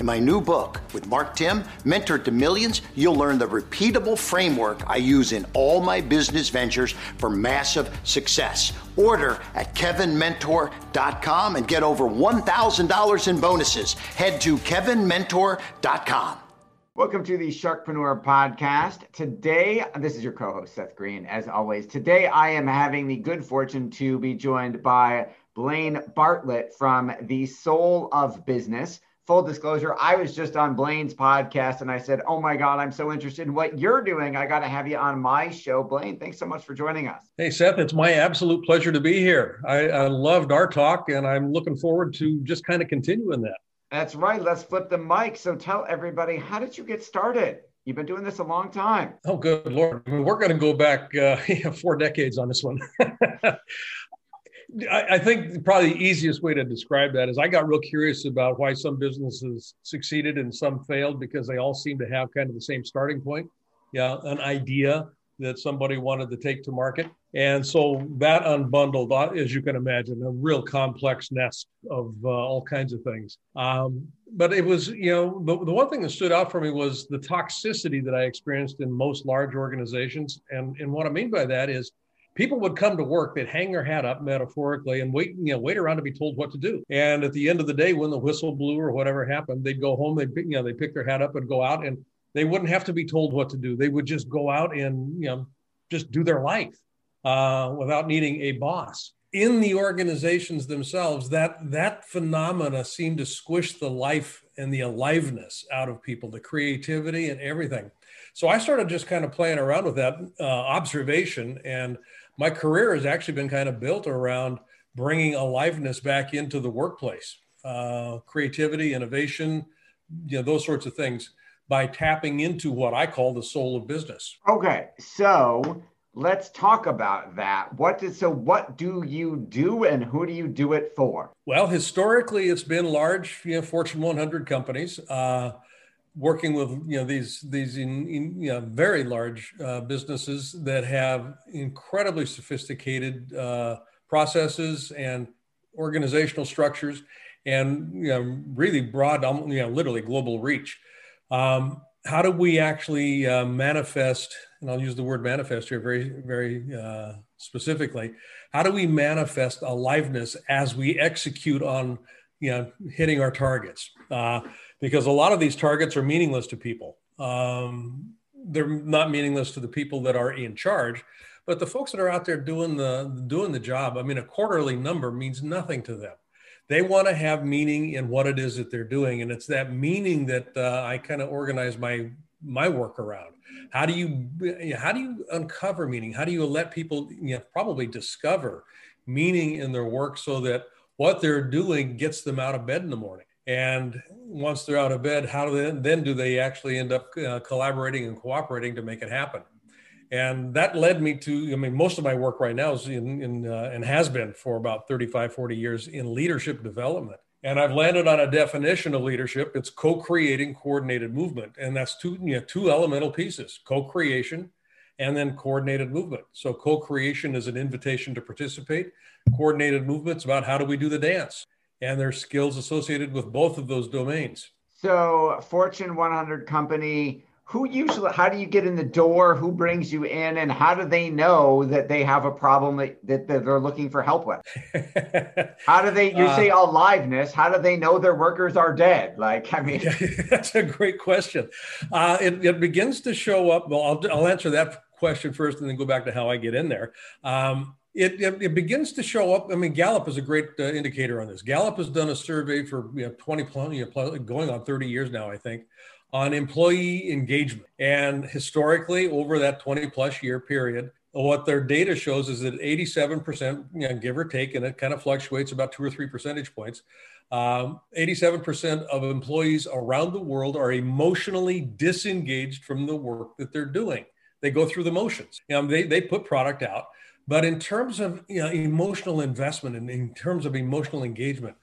In my new book with Mark Timm, Mentor to Millions, you'll learn the repeatable framework I use in all my business ventures for massive success. Order at kevinmentor.com and get over $1,000 in bonuses. Head to kevinmentor.com. Welcome to the Sharkpreneur podcast. Today, this is your co host, Seth Green, as always. Today, I am having the good fortune to be joined by Blaine Bartlett from The Soul of Business full disclosure, I was just on Blaine's podcast and I said, Oh my God, I'm so interested in what you're doing. I got to have you on my show. Blaine, thanks so much for joining us. Hey, Seth, it's my absolute pleasure to be here. I, I loved our talk and I'm looking forward to just kind of continuing that. That's right. Let's flip the mic. So tell everybody, how did you get started? You've been doing this a long time. Oh, good Lord. We're going to go back uh, four decades on this one. I, think probably the easiest way to describe that is I got real curious about why some businesses succeeded and some failed because they all seem to have kind of the same starting point. Yeah, an idea that somebody wanted to take to market. And so that unbundled, uh, as you can imagine, a real complex nest of uh, all kinds of things. Um, but it was, you know, the, the one thing that stood out for me was the toxicity that I experienced in most large organizations. And, and what I mean by that is people would come to work they'd hang their hat up metaphorically and wait you know wait around to be told what to do. And at the end of the day when the whistle blew or whatever happened they'd go home they'd you know they pick their hat up and go out and they wouldn't have to be told what to do. They would just go out and you know just do their life uh, without needing a boss. In the organizations themselves that that phenomena seemed to squish the life and the aliveness out of people the creativity and everything so i started just kind of playing around with that uh, observation and my career has actually been kind of built around bringing aliveness back into the workplace, uh, creativity, innovation, you know, those sorts of things by tapping into what I call the soul of business. Okay, so let's talk about that. What did so what do you do and who do you do it for? Well, historically, it's been large, you know, Fortune 100 companies. Uh, working with you know these these in, in, you know very large uh, businesses that have incredibly sophisticated uh, processes and organizational structures and you know really broad um, you know literally global reach. Um, how do we actually uh, manifest and i'll use the word manifest here very very uh, specifically how do we manifest aliveness as we execute on you know hitting our targets? Uh, because a lot of these targets are meaningless to people. Um, they're not meaningless to the people that are in charge, but the folks that are out there doing the doing the job. I mean, a quarterly number means nothing to them. They want to have meaning in what it is that they're doing, and it's that meaning that uh, I kind of organize my my work around. How do you how do you uncover meaning? How do you let people you know, probably discover meaning in their work so that what they're doing gets them out of bed in the morning? And once they're out of bed, how do they, then do they actually end up uh, collaborating and cooperating to make it happen? And that led me to, I mean, most of my work right now is in, in uh, and has been for about 35, 40 years in leadership development. And I've landed on a definition of leadership. It's co-creating coordinated movement. And that's two, you know, two elemental pieces, co-creation and then coordinated movement. So co-creation is an invitation to participate. Coordinated movement's about how do we do the dance? And their skills associated with both of those domains. So, Fortune 100 company, who usually how do you get in the door? Who brings you in? And how do they know that they have a problem that, that, they're looking for help with? How do they you uh, say aliveness how do they know their workers are dead? Like i mean. That's a great question. Uh, it, it, begins to show up well I'll, I'll answer that question first and then go back to how i get in there. Um, it, it, it, begins to show up. I mean, Gallup is a great uh, indicator on this. Gallup has done a survey for you know, 20, plus, you know, going on 30 years now, I think, on employee engagement. And historically, over that 20 plus year period, what their data shows is that 87%, you know, give or take, and it kind of fluctuates about two or three percentage points. Um, 87% of employees around the world are emotionally disengaged from the work that they're doing. They go through the motions. You know, they, they put product out, but in terms of you know, emotional investment and in terms of emotional engagement,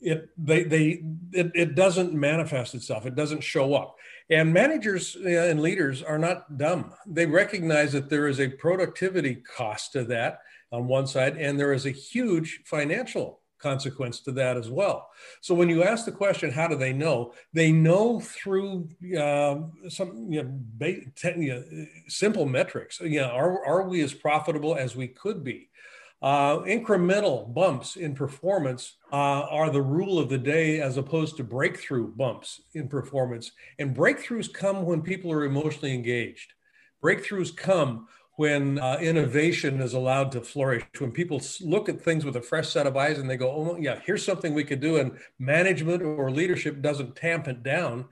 it they they it, it doesn't manifest itself. It doesn't show up. And managers and leaders are not dumb. They recognize that there is a productivity cost to that on one side and there is a huge financial consequence to that as well so when you ask the question how do they know they know through uh, some you know, ba- te- you know, simple metrics you know are, are we as profitable as we could be uh, incremental bumps in performance uh, are the rule of the day as opposed to breakthrough bumps in performance. And breakthroughs come when people are emotionally engaged. Breakthroughs come when uh, innovation is allowed to flourish, when people look at things with a fresh set of eyes and they go, oh, yeah, here's something we could do. And management or leadership doesn't tamp it down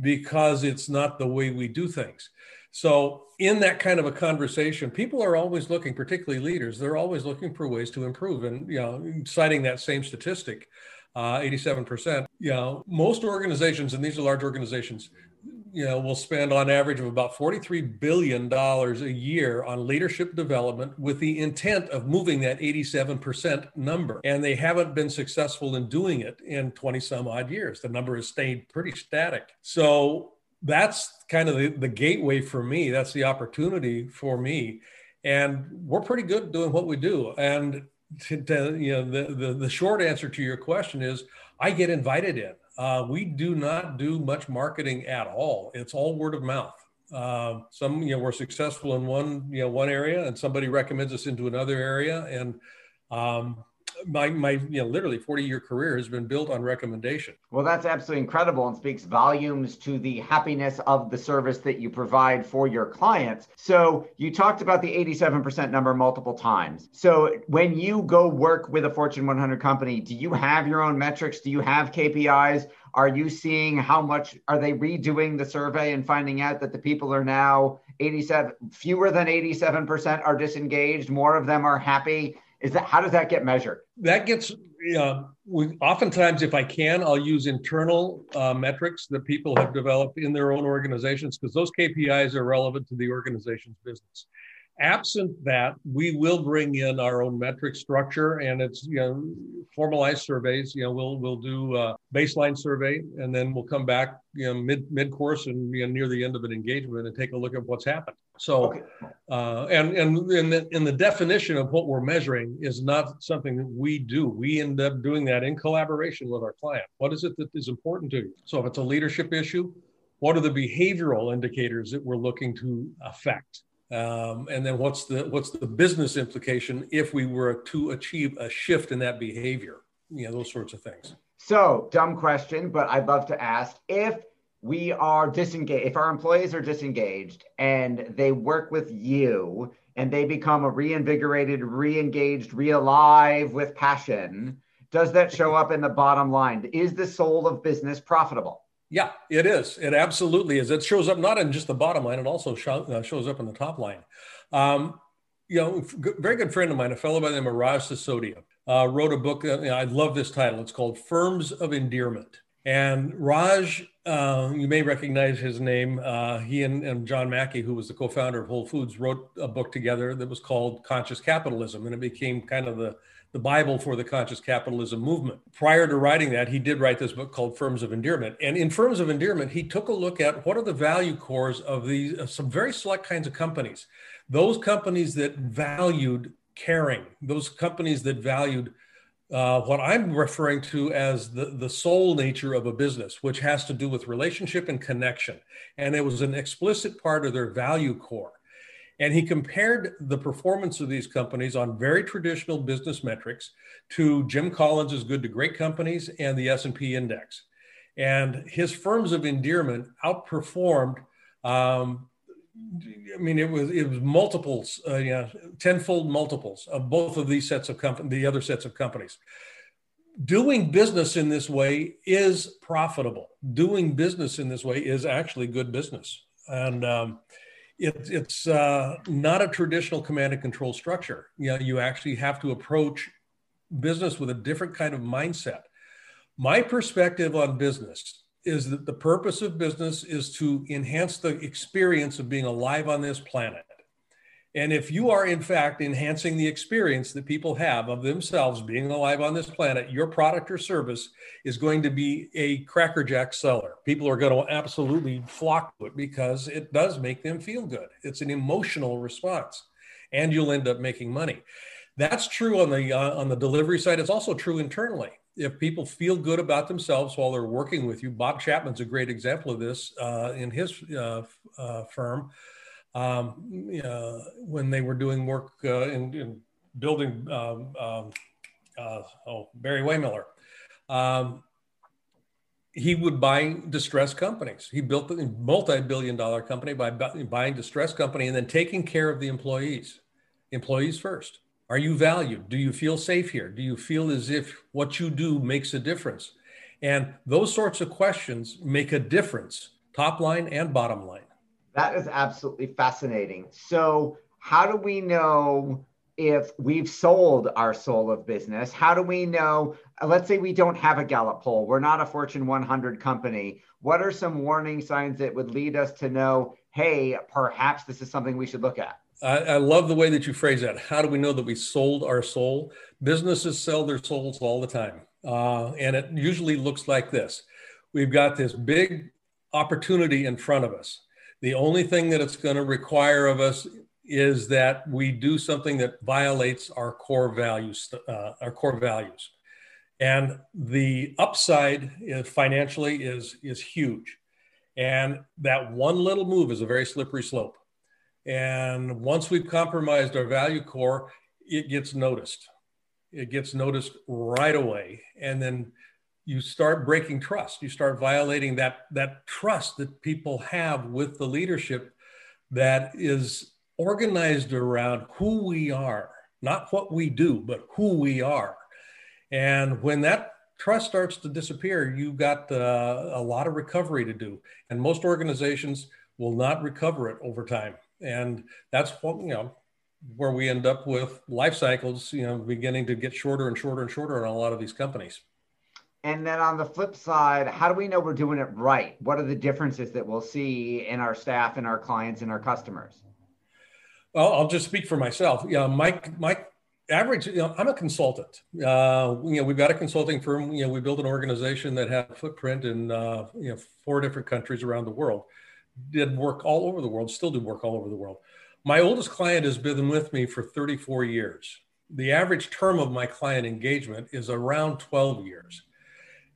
because it's not the way we do things. So, in that kind of a conversation, people are always looking, particularly leaders, they're always looking for ways to improve. And, you know, citing that same statistic, uh, 87%, you know, most organizations, and these are large organizations, you know, will spend on average of about $43 billion a year on leadership development with the intent of moving that 87% number. And they haven't been successful in doing it in 20 some odd years. The number has stayed pretty static. So, that's kind of the, the gateway for me. That's the opportunity for me. And we're pretty good doing what we do. And to, to, you know, the, the, the short answer to your question is I get invited in. Uh, we do not do much marketing at all. It's all word of mouth. Uh, some, you know, we're successful in one, you know, one area, and somebody recommends us into another area, and um, my my you know literally 40 year career has been built on recommendation. Well that's absolutely incredible and speaks volumes to the happiness of the service that you provide for your clients. So you talked about the 87% number multiple times. So when you go work with a fortune 100 company do you have your own metrics? Do you have kpis are you seeing how much are they redoing the survey and finding out that the people are now 87 fewer than 87% are disengaged more of them are happy is that how does that get measured? That gets uh, we, oftentimes, if I can, I'll use internal uh, metrics that people have developed in their own organizations because those KPIs are relevant to the organization's business. Absent that, we will bring in our own metric structure, and it's you know formalized surveys. You know, we'll we'll do a baseline survey, and then we'll come back you know mid mid course and you know, near the end of an engagement and take a look at what's happened. So, okay. uh, and and in the, in the definition of what we're measuring is not something that we do. We end up doing that in collaboration with our client. What is it that is important to you? So, if it's a leadership issue, what are the behavioral indicators that we're looking to affect? Um, and then what's the what's the business implication if we were to achieve a shift in that behavior? You know, those sorts of things. So, dumb question, but I'd love to ask if we are disengaged, if our employees are disengaged and they work with you and they become a reinvigorated, re-engaged, re-alive with passion, does that show up in the bottom line? Is the soul of business profitable? Yeah, it is. It absolutely is. It shows up not in just the bottom line; it also show, uh, shows up in the top line. Um, you know, a very good friend of mine, a fellow by the name of Raj Sisodia, uh, wrote a book. Uh, I love this title. It's called "Firms of Endearment." And Raj, uh, you may recognize his name. Uh, he and, and, John Mackey, who was the co-founder of Whole Foods, wrote a book together that was called Conscious Capitalism, and it became kind of the the Bible for the conscious capitalism movement. Prior to writing that, he did write this book called Firms of Endearment. And in Firms of Endearment, he took a look at what are the value cores of these of some very select kinds of companies. Those companies that valued caring, those companies that valued uh, what I'm referring to as the, the soul nature of a business, which has to do with relationship and connection. And it was an explicit part of their value core. And he compared the performance of these companies on very traditional business metrics to Jim Collins's good to great companies and the S&P index. And his firms of endearment outperformed um, I mean, it was it was multiples, uh, yeah, tenfold multiples of both of these sets of companies, the other sets of companies. Doing business in this way is profitable. Doing business in this way is actually good business, and um, it, it's uh, not a traditional command and control structure. You know, you actually have to approach business with a different kind of mindset. My perspective on business is that the purpose of business is to enhance the experience of being alive on this planet. And if you are, in fact, enhancing the experience that people have of themselves being alive on this planet, your product or service is going to be a crackerjack seller. People are going to absolutely flock to it because it does make them feel good. It's an emotional response, and you'll end up making money. That's true on the uh, on the delivery side. It's also true internally if people feel good about themselves while they're working with you, Bob Chapman's a great example of this uh, in his uh, uh, firm. Um, when they were doing work uh, in, in, building, um, um, uh, oh, Barry Wehmiller. um, he would buy distressed companies. He built a multi-billion dollar company by buying distressed company and then taking care of the employees, employees first. Are you valued? Do you feel safe here? Do you feel as if what you do makes a difference? And those sorts of questions make a difference, top line and bottom line. That is absolutely fascinating. So, how do we know if we've sold our soul of business? How do we know? Let's say we don't have a Gallup poll, we're not a Fortune 100 company. What are some warning signs that would lead us to know, hey, perhaps this is something we should look at? I, I, love the way that you phrase that. How do we know that we sold our soul? Businesses sell their souls all the time. Uh, and it usually looks like this we've got this big opportunity in front of us. The only thing that it's going to require of us is that we do something that violates our core values, uh, our core values. And the upside is financially is, is huge. And that one little move is a very slippery slope. And once we've compromised our value core, it gets noticed. It gets noticed right away. And then you start breaking trust. You start violating that, that trust that people have with the leadership that is organized around who we are, not what we do, but who we are. And when that trust starts to disappear, you've got uh, a lot of recovery to do. And most organizations will not recover it over time and that's what you know where we end up with life cycles you know beginning to get shorter and shorter and shorter on a lot of these companies and then on the flip side how do we know we're doing it right what are the differences that we'll see in our staff and our clients and our customers well i'll just speak for myself yeah mike mike average you know i'm a consultant uh, you know we've got a consulting firm you know we built an organization that had footprint in uh, you know four different countries around the world did work all over the world, still do work all over the world. My oldest client has been with me for 34 years. The average term of my client engagement is around 12 years.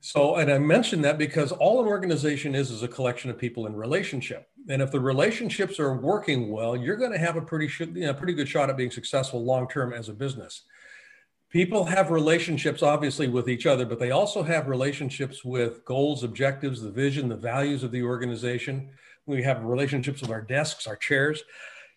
So, and I mentioned that because all an organization is is a collection of people in relationship. And if the relationships are working well, you're going to have a pretty you know, pretty good shot at being successful long term as a business. People have relationships obviously with each other, but they also have relationships with goals, objectives, the vision, the values of the organization we have relationships with our desks, our chairs.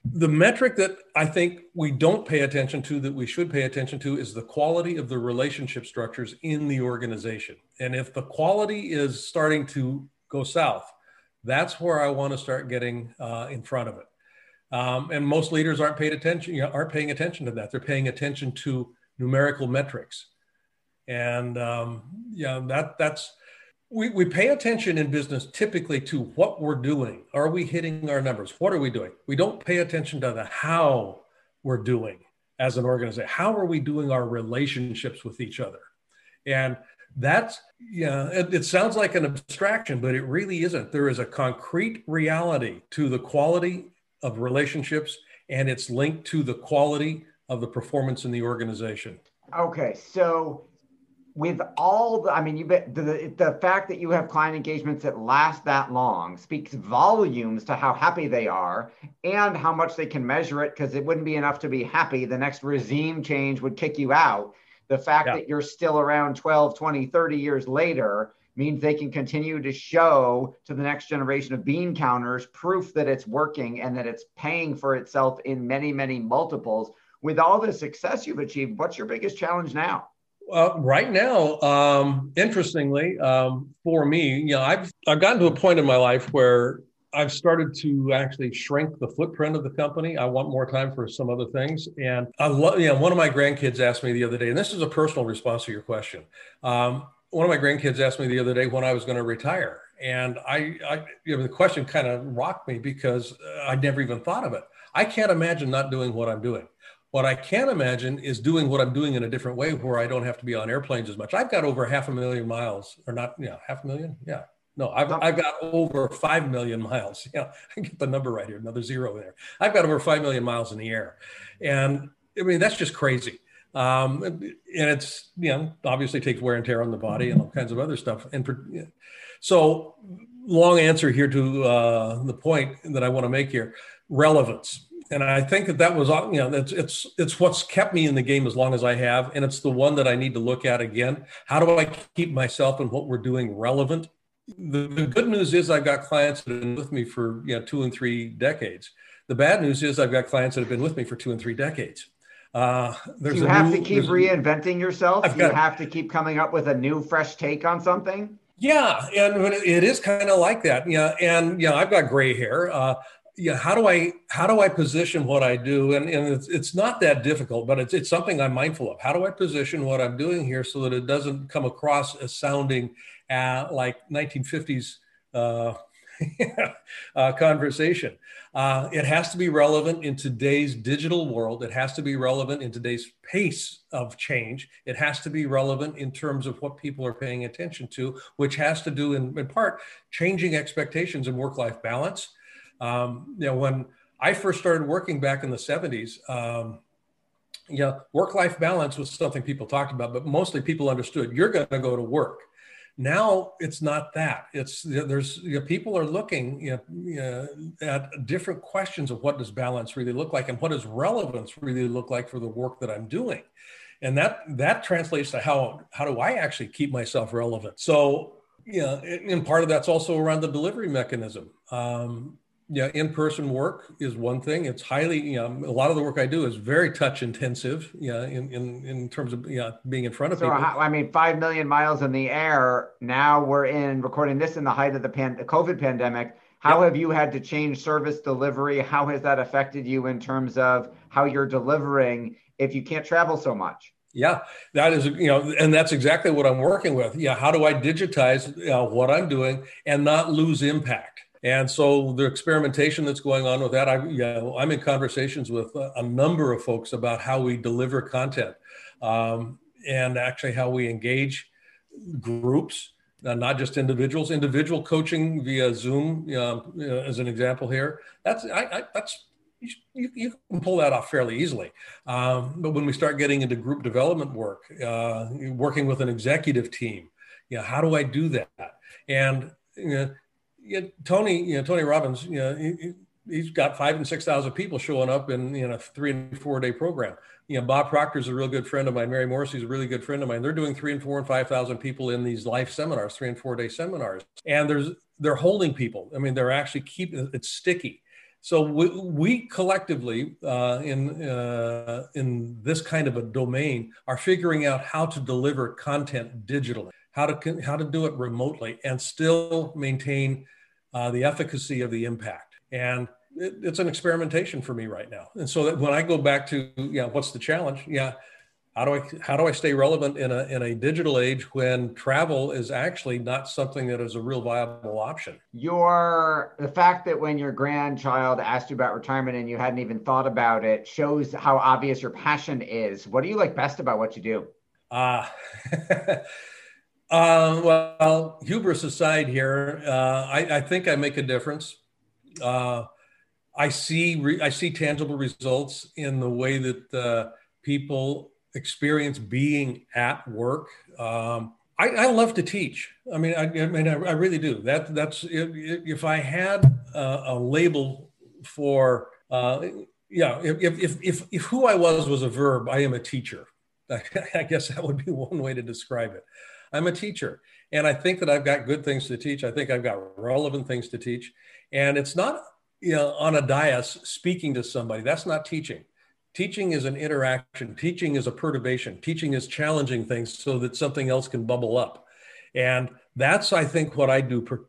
The metric that I think we don't pay attention to that we should pay attention to is the quality of the relationship structures in the organization. And if the quality is starting to go south, that's where I want to start getting uh, in front of it. Um, and most leaders aren't paid attention, you know, aren't paying attention to that. They're paying attention to numerical metrics. And um, yeah, that that's we, we pay attention in business typically to what we're doing. Are we hitting our numbers? What are we doing? We don't pay attention to the how we're doing as an organization. How are we doing our relationships with each other? And that's, yeah, it, it sounds like an abstraction, but it really isn't. There is a concrete reality to the quality of relationships, and it's linked to the quality of the performance in the organization. Okay. So with all the, I mean, you bet the, the fact that you have client engagements that last that long speaks volumes to how happy they are and how much they can measure it because it wouldn't be enough to be happy. The next regime change would kick you out. The fact yeah. that you're still around 12, 20, 30 years later means they can continue to show to the next generation of bean counters proof that it's working and that it's paying for itself in many, many multiples. With all the success you've achieved, what's your biggest challenge now? Uh, right now, um, interestingly, um, for me, you know, I've I've gotten to a point in my life where I've started to actually shrink the footprint of the company. I want more time for some other things, and I love. You know, one of my grandkids asked me the other day, and this is a personal response to your question. Um, one of my grandkids asked me the other day when I was going to retire, and I, I you know, the question kind of rocked me because I never even thought of it. I can't imagine not doing what I'm doing. What I can imagine is doing what I'm doing in a different way where I don't have to be on airplanes as much. I've got over half a million miles, or not, yeah, half a million? Yeah. No, I've, I've got over 5 million miles. Yeah, I get the number right here, another zero there. I've got over 5 million miles in the air. And I mean, that's just crazy. Um, and it's, you know, obviously takes wear and tear on the body and all kinds of other stuff. And so, long answer here to uh, the point that I want to make here relevance and I think that that was you know it's it's it's what's kept me in the game as long as I have, and it's the one that I need to look at again. How do I keep myself and what we're doing relevant? The, the good news is I've got clients that have been with me for you know two and three decades. The bad news is I've got clients that have been with me for two and three decades. Uh, there's you have new, to keep reinventing yourself. You have to keep coming up with a new, fresh take on something. Yeah, and it is kind of like that. Yeah, and yeah, I've got gray hair. Uh, yeah, how do I how do I position what I do? And, and it's, it's not that difficult, but it's, it's something I'm mindful of. How do I position what I'm doing here so that it doesn't come across as sounding uh, like 1950s uh, uh, conversation? Uh, it has to be relevant in today's digital world. It has to be relevant in today's pace of change. It has to be relevant in terms of what people are paying attention to, which has to do in, in part changing expectations and work-life balance um, you know, when I first started working back in the 70s, um, you know, work-life balance was something people talked about, but mostly people understood you're going to go to work. Now it's not that. It's there's you know, people are looking you know, at different questions of what does balance really look like and what does relevance really look like for the work that I'm doing, and that that translates to how how do I actually keep myself relevant. So yeah, and part of that's also around the delivery mechanism. Um, yeah, in-person work is one thing. It's highly, you know, a lot of the work I do is very touch intensive, yeah, in, in, in terms of, yeah, being in front of so, people. I mean, 5 million miles in the air. Now we're in recording this in the height of the, pan, the COVID pandemic. How yep. have you had to change service delivery? How has that affected you in terms of how you're delivering if you can't travel so much? Yeah, that is, you know, and that's exactly what I'm working with. Yeah, how do I digitize uh, what I'm doing and not lose impact? And so the experimentation that's going on with that, I, you know, I'm in conversations with a, a, number of folks about how we deliver content um, and actually how we engage groups, uh, not just individuals. Individual coaching via Zoom, you as an example here. That's I, I, that's you, you, can pull that off fairly easily. Um, but when we start getting into group development work, uh, working with an executive team, you know, how do I do that? And you know, yeah, Tony, you know, Tony Robbins, you know, he, he's got five and six thousand people showing up in in a three and four day program. You know, Bob Proctor's a real good friend of mine. Mary Morrissey's a really good friend of mine. They're doing three and four and five thousand people in these life seminars, three and four day seminars, and there's they're holding people. I mean, they're actually keeping it's sticky. So we, we collectively uh, in uh, in this kind of a domain are figuring out how to deliver content digitally how to how to do it remotely and still maintain uh, the efficacy of the impact. And it, it's an experimentation for me right now. And so that when I go back to yeah, what's the challenge? Yeah, how do I how do I stay relevant in a in a digital age when travel is actually not something that is a real viable option? Your the fact that when your grandchild asked you about retirement and you hadn't even thought about it shows how obvious your passion is. What do you like best about what you do? Ah. Uh, Uh, well, hubris aside here, uh, I, I, think I make a difference. Uh, I see re- I see tangible results in the way that uh, people experience being at work. Um, I, I, love to teach. I mean, I, I mean, I, really do. That that's if, I had a, a label for, uh, yeah, if, if if if who I was was a verb, I am a teacher. I guess that would be one way to describe it. I'm a teacher, and I think that I've got good things to teach. I think I've got relevant things to teach, and it's not you know on a dais speaking to somebody. That's not teaching. Teaching is an interaction. Teaching is a perturbation. Teaching is challenging things so that something else can bubble up. And that's i think what i do per-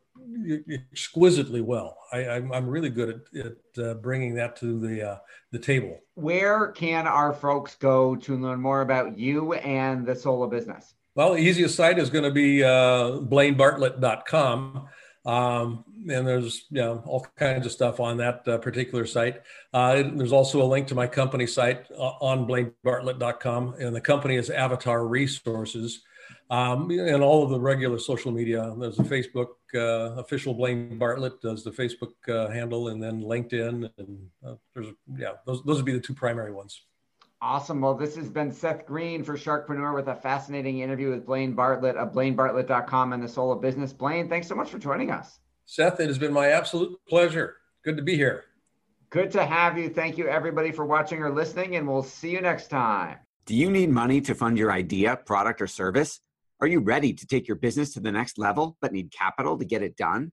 exquisitely well. I, am really good at, at uh, bringing that to the uh, the table. Where can our folks go to learn more about you and the soul of business well the easiest site is going to be uh, blainebartlett.com um, and there's you know all kinds of stuff on that uh, particular site. Uh, there's also a link to my company site uh, on blainebartlett.com, and the company is Avatar Resources. Um, and all of the regular social media. There's a Facebook uh, official Blaine Bartlett does the Facebook uh, handle, and then LinkedIn, and uh, there's yeah, those those would be the two primary ones. Awesome. Well, this has been Seth Green for Sharkpreneur with a fascinating interview with Blaine Bartlett of blainebartlett.com and the Soul of Business. Blaine, thanks so much for joining us. Seth, it has been my absolute pleasure. Good to be here. Good to have you. Thank you, everybody, for watching or listening, and we'll see you next time. Do you need money to fund your idea, product, or service? Are you ready to take your business to the next level but need capital to get it done?